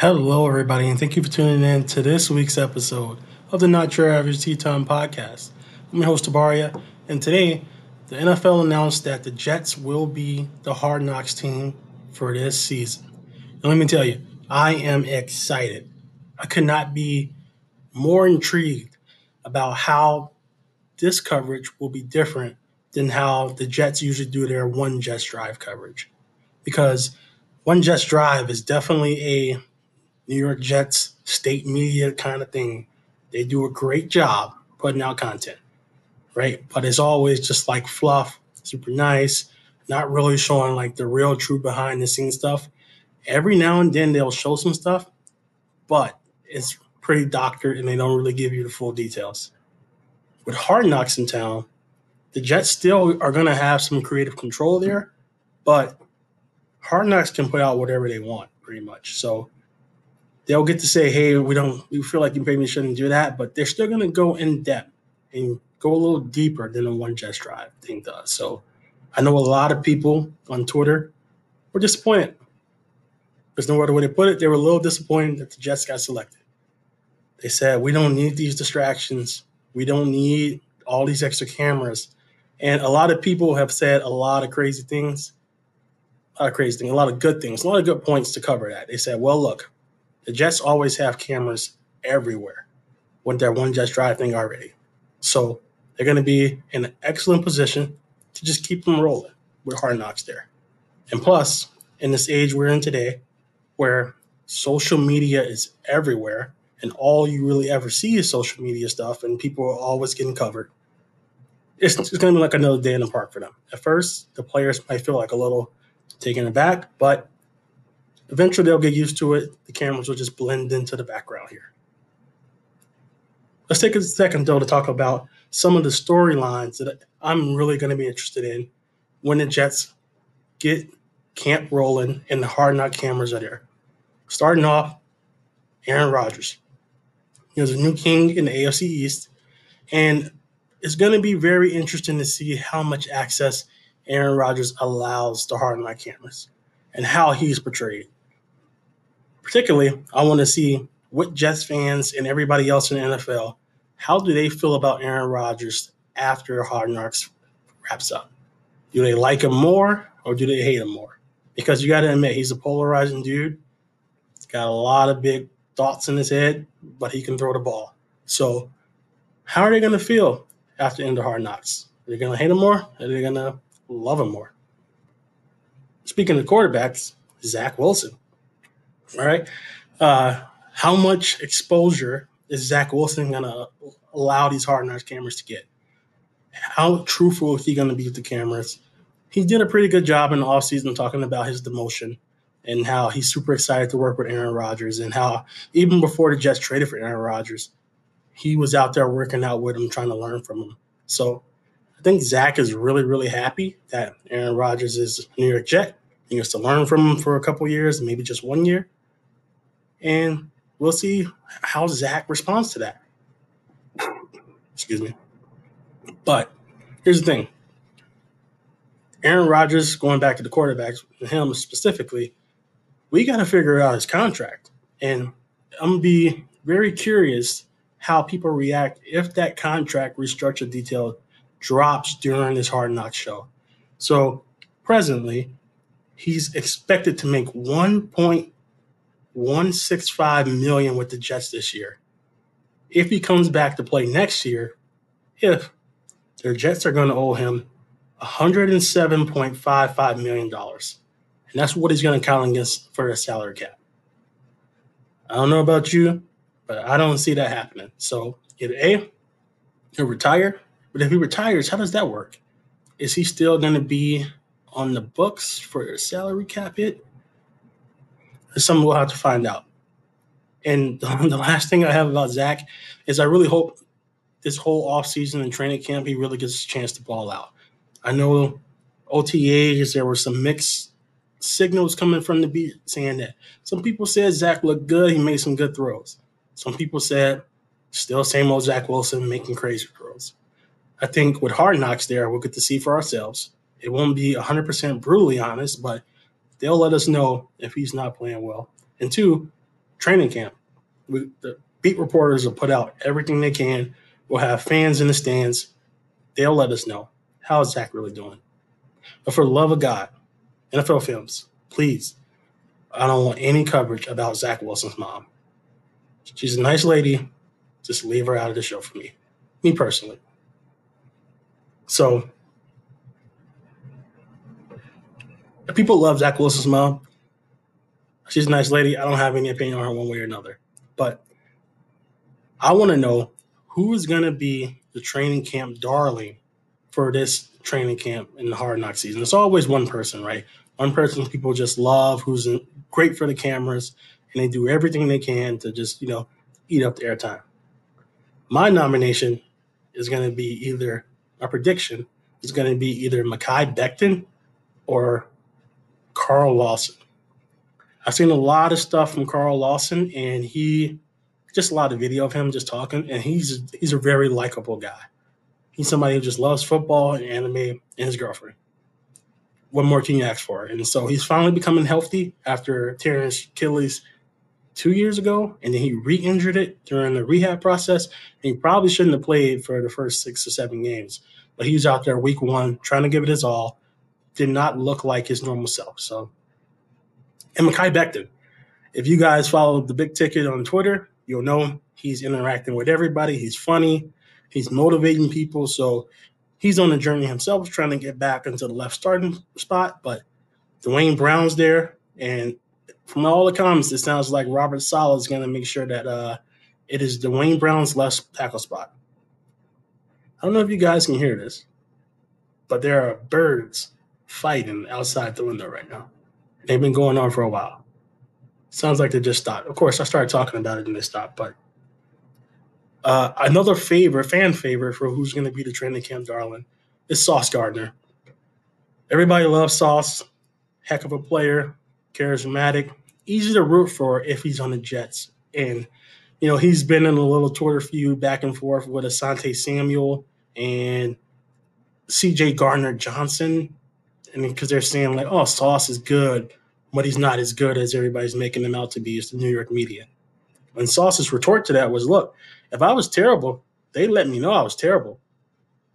Hello, everybody, and thank you for tuning in to this week's episode of the Not Your Average Tea Time podcast. I'm your host, Tabaria, and today the NFL announced that the Jets will be the Hard Knocks team for this season. And let me tell you, I am excited. I could not be more intrigued about how this coverage will be different than how the Jets usually do their one Jets drive coverage. Because one Jets drive is definitely a New York Jets state media kind of thing. They do a great job putting out content, right? But it's always just like fluff, super nice, not really showing like the real true behind the scenes stuff. Every now and then they'll show some stuff, but it's pretty doctored and they don't really give you the full details. With Hard Knocks in town, the Jets still are going to have some creative control there, but Hard Knocks can put out whatever they want pretty much. So they'll get to say, "Hey, we don't, we feel like you maybe shouldn't do that," but they're still going to go in depth and go a little deeper than a one Jets drive thing does. So, I know a lot of people on Twitter were disappointed. There's no other way to put it. They were a little disappointed that the Jets got selected. They said, "We don't need these distractions. We don't need all these extra cameras." And a lot of people have said a lot of crazy things, a lot of crazy things, a lot of good things, a lot of good points to cover that. They said, "Well, look." The Jets always have cameras everywhere with their one Jets drive thing already. So they're going to be in an excellent position to just keep them rolling with hard knocks there. And plus, in this age we're in today, where social media is everywhere and all you really ever see is social media stuff and people are always getting covered, it's, it's going to be like another day in the park for them. At first, the players might feel like a little taken aback, but Eventually, they'll get used to it. The cameras will just blend into the background here. Let's take a second, though, to talk about some of the storylines that I'm really going to be interested in when the Jets get camp rolling and the hard knock cameras are there. Starting off, Aaron Rodgers. He was a new king in the AFC East, and it's going to be very interesting to see how much access Aaron Rodgers allows the hard knock cameras and how he's portrayed particularly, I want to see what Jets fans and everybody else in the NFL, how do they feel about Aaron Rodgers after Hard Knocks wraps up? Do they like him more or do they hate him more? Because you got to admit, he's a polarizing dude. He's got a lot of big thoughts in his head, but he can throw the ball. So, how are they going to feel after end of Hard Knocks? Are they going to hate him more? Or are they going to love him more? Speaking of quarterbacks, Zach Wilson. All right. Uh, how much exposure is Zach Wilson going to allow these hard nosed cameras to get? How truthful is he going to be with the cameras? He did a pretty good job in the offseason talking about his demotion and how he's super excited to work with Aaron Rodgers and how even before the Jets traded for Aaron Rodgers, he was out there working out with him, trying to learn from him. So I think Zach is really, really happy that Aaron Rodgers is a New York Jet. He gets to learn from him for a couple years, maybe just one year and we'll see how Zach responds to that. Excuse me. But here's the thing Aaron Rodgers, going back to the quarterbacks, him specifically, we got to figure out his contract. And I'm going to be very curious how people react if that contract restructure detail drops during this hard knock show. So presently, he's expected to make 1.8 165 million with the Jets this year. If he comes back to play next year, if their Jets are going to owe him 107.55 million dollars, and that's what he's going to count against for a salary cap. I don't know about you, but I don't see that happening. So either A, he'll retire, but if he retires, how does that work? Is he still going to be on the books for a salary cap hit? Something we'll have to find out. And the last thing I have about Zach is I really hope this whole offseason and training camp he really gets a chance to ball out. I know OTAs there were some mixed signals coming from the beat saying that some people said Zach looked good, he made some good throws. Some people said still same old Zach Wilson making crazy throws. I think with hard knocks there, we'll get to see for ourselves. It won't be 100% brutally honest, but they'll let us know if he's not playing well. And two, training camp. We, the beat reporters will put out everything they can. We'll have fans in the stands. They'll let us know how is Zach really doing. But for the love of God, NFL Films, please, I don't want any coverage about Zach Wilson's mom. She's a nice lady. Just leave her out of the show for me, me personally. So, people love Zach Wilson's mom. She's a nice lady. I don't have any opinion on her one way or another. But I want to know who is going to be the training camp darling for this training camp in the hard knock season. It's always one person, right? One person people just love, who's great for the cameras, and they do everything they can to just, you know, eat up the airtime. My nomination is going to be either a prediction is going to be either Mekhi Becton or Carl Lawson. I've seen a lot of stuff from Carl Lawson, and he just a lot of video of him just talking, and he's he's a very likable guy. He's somebody who just loves football and anime and his girlfriend. What more can you ask for? And so he's finally becoming healthy after tearing his Achilles two years ago, and then he re-injured it during the rehab process. And he probably shouldn't have played for the first six or seven games, but he was out there week one trying to give it his all. Did not look like his normal self. So, and Mekhi Becton, if you guys follow the big ticket on Twitter, you'll know he's interacting with everybody. He's funny. He's motivating people. So he's on the journey himself, trying to get back into the left starting spot. But Duane Brown's there, and from all the comments, it sounds like Robert Saleh is going to make sure that uh, it is Duane Brown's left tackle spot. I don't know if you guys can hear this, but there are birds fighting outside the window right now. They've been going on for a while. Sounds like they just stopped. Of course, I started talking about it and they stopped. But uh, another favorite, fan favorite for who's going to be the training camp darling is Sauce Gardner. Everybody loves Sauce. Heck of a player charismatic, easy to root for if he's on the Jets. And, you know, he's been in a little Twitter feud back and forth with Asante Samuel and CJ Gardner Johnson. And because they're saying, like, oh, Sauce is good, but he's not as good as everybody's making him out to be, as the New York media. And Sauce's retort to that was, look, if I was terrible, they let me know I was terrible.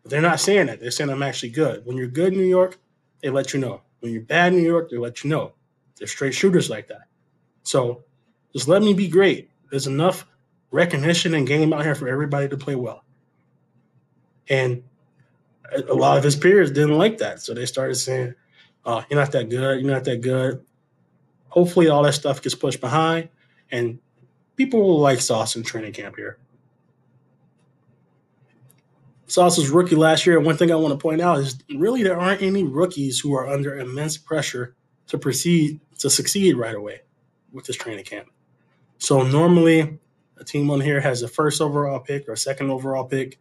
But they're not saying that. They're saying I'm actually good. When you're good in New York, they let you know. When you're bad in New York, they let you know. They're straight shooters like that. So just let me be great. There's enough recognition and game out here for everybody to play well. And a lot of his peers didn't like that. So they started saying, oh, you're not that good. You're not that good. Hopefully, all that stuff gets pushed behind and people will like Sauce in training camp here. Sauce was rookie last year. One thing I want to point out is really there aren't any rookies who are under immense pressure to proceed to succeed right away with this training camp. So normally a team on here has a first overall pick or second overall pick.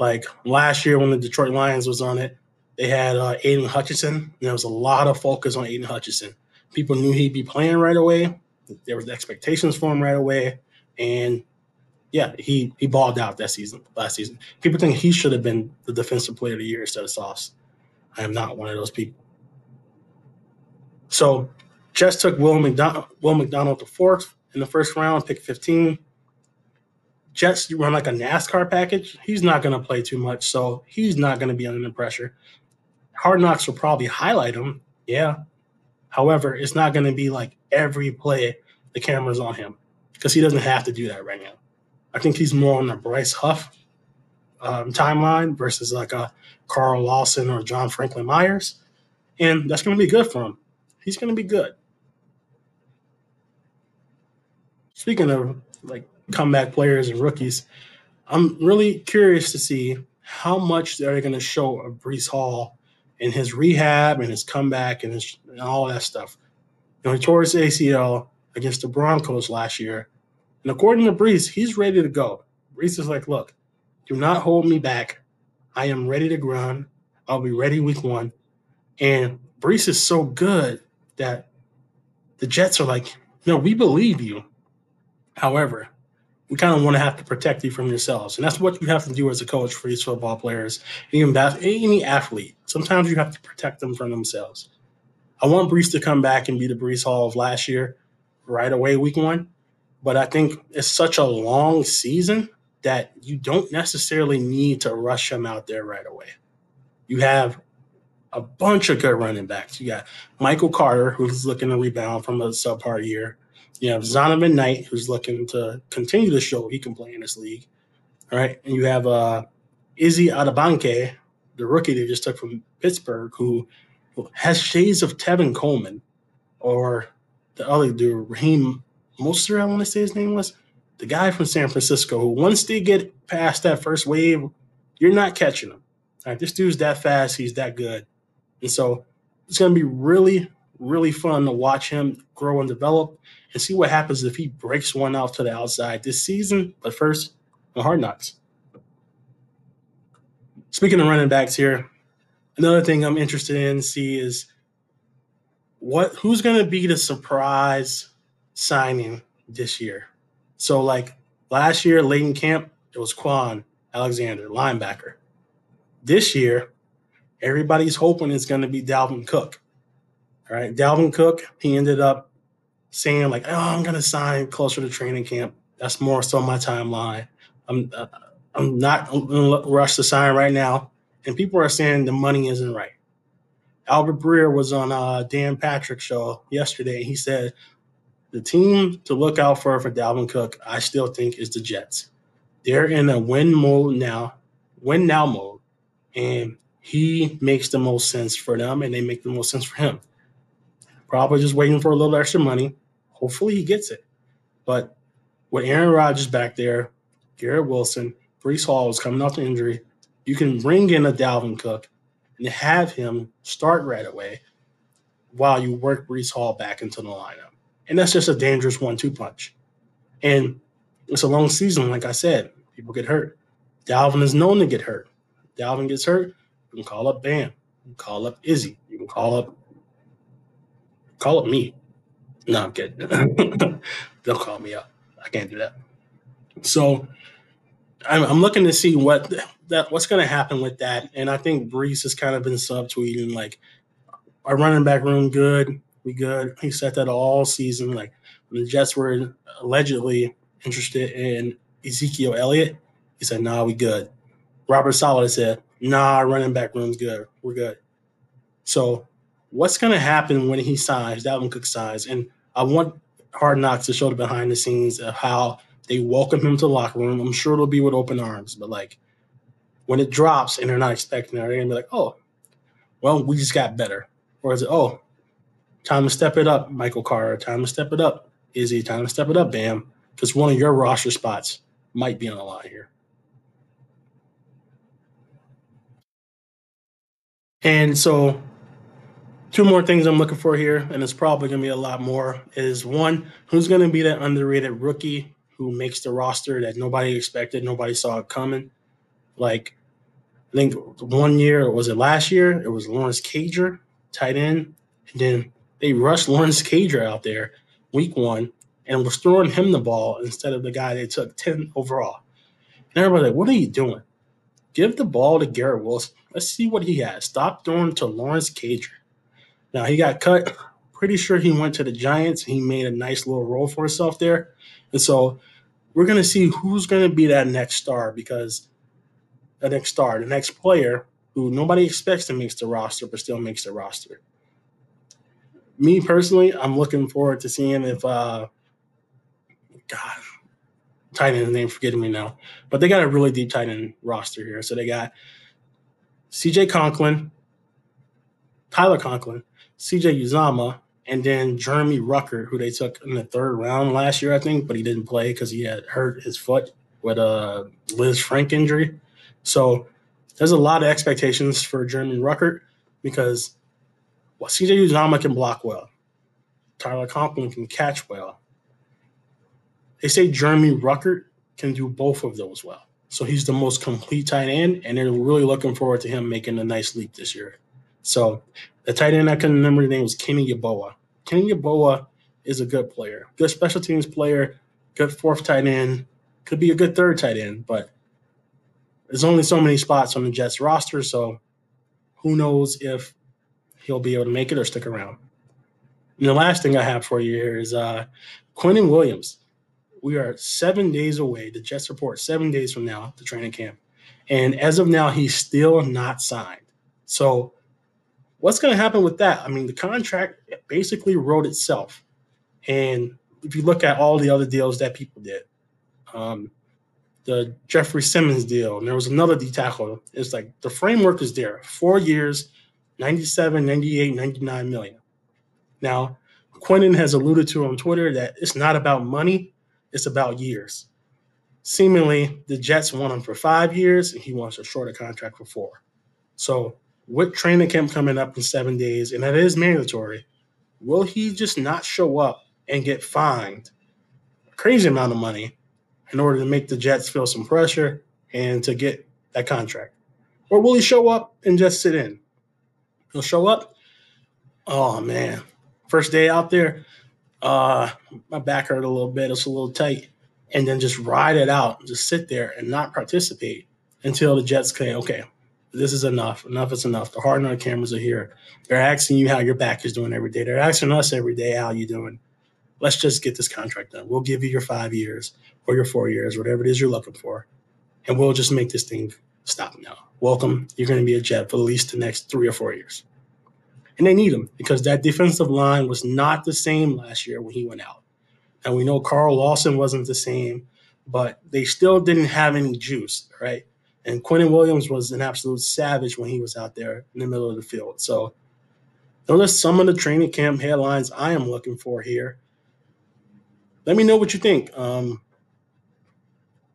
Like last year when the Detroit Lions was on it, they had uh, Aidan Hutchinson. And there was a lot of focus on Aidan Hutchinson. People knew he'd be playing right away. There was expectations for him right away, and yeah, he he balled out that season last season. People think he should have been the defensive player of the year instead of Sauce. I am not one of those people. So Jets took Will McDonald, Will McDonald the fourth in the first round, pick 15. Jets run like a NASCAR package. He's not going to play too much, so he's not going to be under pressure. Hard Knocks will probably highlight him, yeah. However, it's not going to be like every play the camera's on him because he doesn't have to do that right now. I think he's more on the Bryce Huff um, timeline versus like a Carl Lawson or John Franklin Myers, and that's going to be good for him he's going to be good. Speaking of like comeback players and rookies, I'm really curious to see how much they're going to show of Breece Hall in his rehab and his comeback and, his, and all that stuff. You know, he tore his ACL against the Broncos last year. And according to Breece, he's ready to go. Breece is like, look, do not hold me back. I am ready to run. I'll be ready week one. And Breece is so good that the Jets are like, no, we believe you. However, we kind of want to have to protect you from yourselves. And that's what you have to do as a coach for these football players, even any athlete. Sometimes you have to protect them from themselves. I want Breece to come back and be the Breece Hall of last year right away, week one. But I think it's such a long season that you don't necessarily need to rush him out there right away. You have a bunch of good running backs. You got Michael Carter, who's looking to rebound from a subpar year. You have Zonovan Knight, who's looking to continue to show he can play in this league. All right. And you have uh, Izzy Adabanke, the rookie they just took from Pittsburgh, who has shades of Tevin Coleman or the other dude, Raheem Mostert, I want to say his name was. The guy from San Francisco, who once they get past that first wave, you're not catching him. All right, this dude's that fast, he's that good. And so it's going to be really, really fun to watch him grow and develop and see what happens if he breaks one out to the outside this season. But first, the hard knocks. Speaking of running backs here, another thing I'm interested in see is what who's going to be the surprise signing this year. So like last year, in camp, it was Kwon Alexander, linebacker. This year, everybody's hoping it's going to be Dalvin Cook. All right, Dalvin Cook, he ended up saying like, "Oh, I'm going to sign closer to training camp." That's more so my timeline. I'm uh, I'm not going to rush to sign right now, and people are saying the money isn't right. Albert Breer was on uh, Dan Patrick show yesterday. And he said the team to look out for for Dalvin Cook, I still think, is the Jets. They're in a win mode now, win now mode, and he makes the most sense for them, and they make the most sense for him. Probably just waiting for a little extra money. Hopefully, he gets it. But with Aaron Rodgers back there, Garrett Wilson, Breece Hall is coming off the injury. You can bring in a Dalvin Cook and have him start right away while you work Breece Hall back into the lineup. And that's just a dangerous one two punch. And it's a long season, like I said. People get hurt. Dalvin is known to get hurt. Dalvin gets hurt, you can call up Bam. You can call up Izzy. You can call up call up me. No, I'm kidding. They'll call me up. I can't do that. So I'm, I'm looking to see what that what's going to happen with that, and I think Breece has kind of been subtweeting like our running back room good, we good. He said that all season. Like when the Jets were allegedly interested in Ezekiel Elliott, he said, "Nah, we good." Robert Saleh said, "Nah, our running back room's good. We're good." So, what's going to happen when he signs? Dalvin Cook signs, and I want Hard Knocks to show the behind the scenes of how they welcome him to the locker room. I'm sure it'll be with open arms, but like when it drops and they're not expecting it, they're gonna be like, oh, well, we just got better. Or is it, oh, time to step it up, Michael Carter, time to step it up. Izzy, time to step it up, Bam. Because one of your roster spots might be on the line here. And so two more things I'm looking for here, and it's probably going to be a lot more, is one, who's going to be that underrated rookie who makes the roster that nobody expected, nobody saw it coming. Like, I think one year, was it last year? It was Lawrence Cager, tight end. And then they rushed Lawrence Cager out there week one and was throwing him the ball instead of the guy they took 10 overall. And everybody's like, what are you doing? Give the ball to Garrett Wilson. Let's see what he has. Stop throwing to Lawrence Cager. Now, he got cut. Pretty sure he went to the Giants. He made a nice little role for himself there. And so we're going to see who's going to be that next star because the next star, the next player who nobody expects to make the roster but still makes the roster. Me personally, I'm looking forward to seeing if uh God tight end name forgetting me now. But they got a really deep tight end roster here. So they got CJ Conklin, Tyler Conklin, CJ Uzomah, and then Jeremy Ruckert, who they took in the third round last year, I think, but he didn't play because he had hurt his foot with a Liz Lisfranc injury. So there's a lot of expectations for Jeremy Ruckert because well, CJ Uzomah can block well. Tyler Conklin can catch well. They say Jeremy Ruckert can do both of those well. So he's the most complete tight end, and they're really looking forward to him making a nice leap this year. So the tight end I couldn't remember the name was Kenny Yeboah. Kenny Yeboah is a good player, good special teams player, good fourth tight end, could be a good third tight end, but there's only so many spots on the Jets roster, so who knows if he'll be able to make it or stick around. And the last thing I have for you here is uh, Quinnen Williams. we are seven days away. The Jets report seven days from now to training camp. And as of now, he's still not signed. So, what's going to happen with that? I mean, the contract basically wrote itself. And if you look at all the other deals that people did, um, the Jeffrey Simmons deal, and there was another D tackle. It's like the framework is there four years, 97, 98, 99 million. Now, Quinnen has alluded to on Twitter that it's not about money, it's about years. Seemingly, the Jets want him for five years, and he wants a shorter contract for four. So, with training camp coming up in seven days, and that is mandatory, will he just not show up and get fined a crazy amount of money in order to make the Jets feel some pressure and to get that contract? Or will he show up and just sit in? He'll show up. Oh man, first day out there, uh, my back hurt a little bit. It's a little tight, and then just ride it out, just sit there and not participate until the Jets say, "Okay, this is enough. Enough is enough." The hard nut cameras are here. They're asking you how your back is doing every day. They're asking us every day how you doing. Let's just get this contract done. We'll give you your five years or your four years, whatever it is you're looking for, and we'll just make this thing stop now. Welcome. You're going to be a Jet for at least the next three or four years and they need him because that defensive line was not the same last year when he went out. And we know Carl Lawson wasn't the same, but they still didn't have any juice, right? And Quinnen Williams was an absolute savage when he was out there in the middle of the field. So those are some of the training camp headlines I am looking for here. Let me know what you think. Um,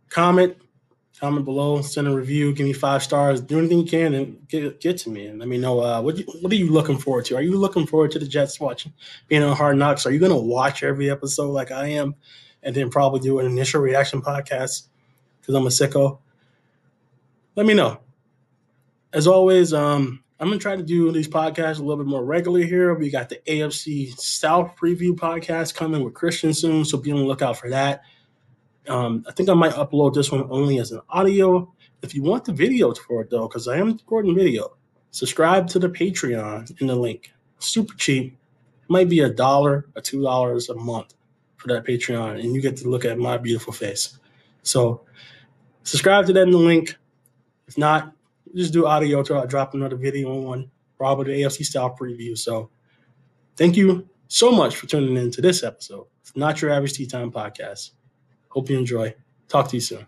comment, comment below, send a review, give me five stars, do anything you can, and get get to me and let me know uh, what you, what are you looking forward to? Are you looking forward to the Jets watching being on Hard Knocks? Are you going to watch every episode like I am, and then probably do an initial reaction podcast because I'm a sicko? Let me know. As always, um, I'm gonna try to do these podcasts a little bit more regularly here. We got the AFC South preview podcast coming with Christian soon, so be on the lookout for that. Um, I think I might upload this one only as an audio. If you want the video for it though, because I am recording video, subscribe to the Patreon in the link. Super cheap. Might be a dollar or two dollars a month for that Patreon, and you get to look at my beautiful face. So subscribe to that in the link. If not, just do audio till I uh, drop another video on probably the AFC style preview. So thank you so much for tuning in to this episode. It's not your average tea time podcast. Hope you enjoy. Talk to you soon.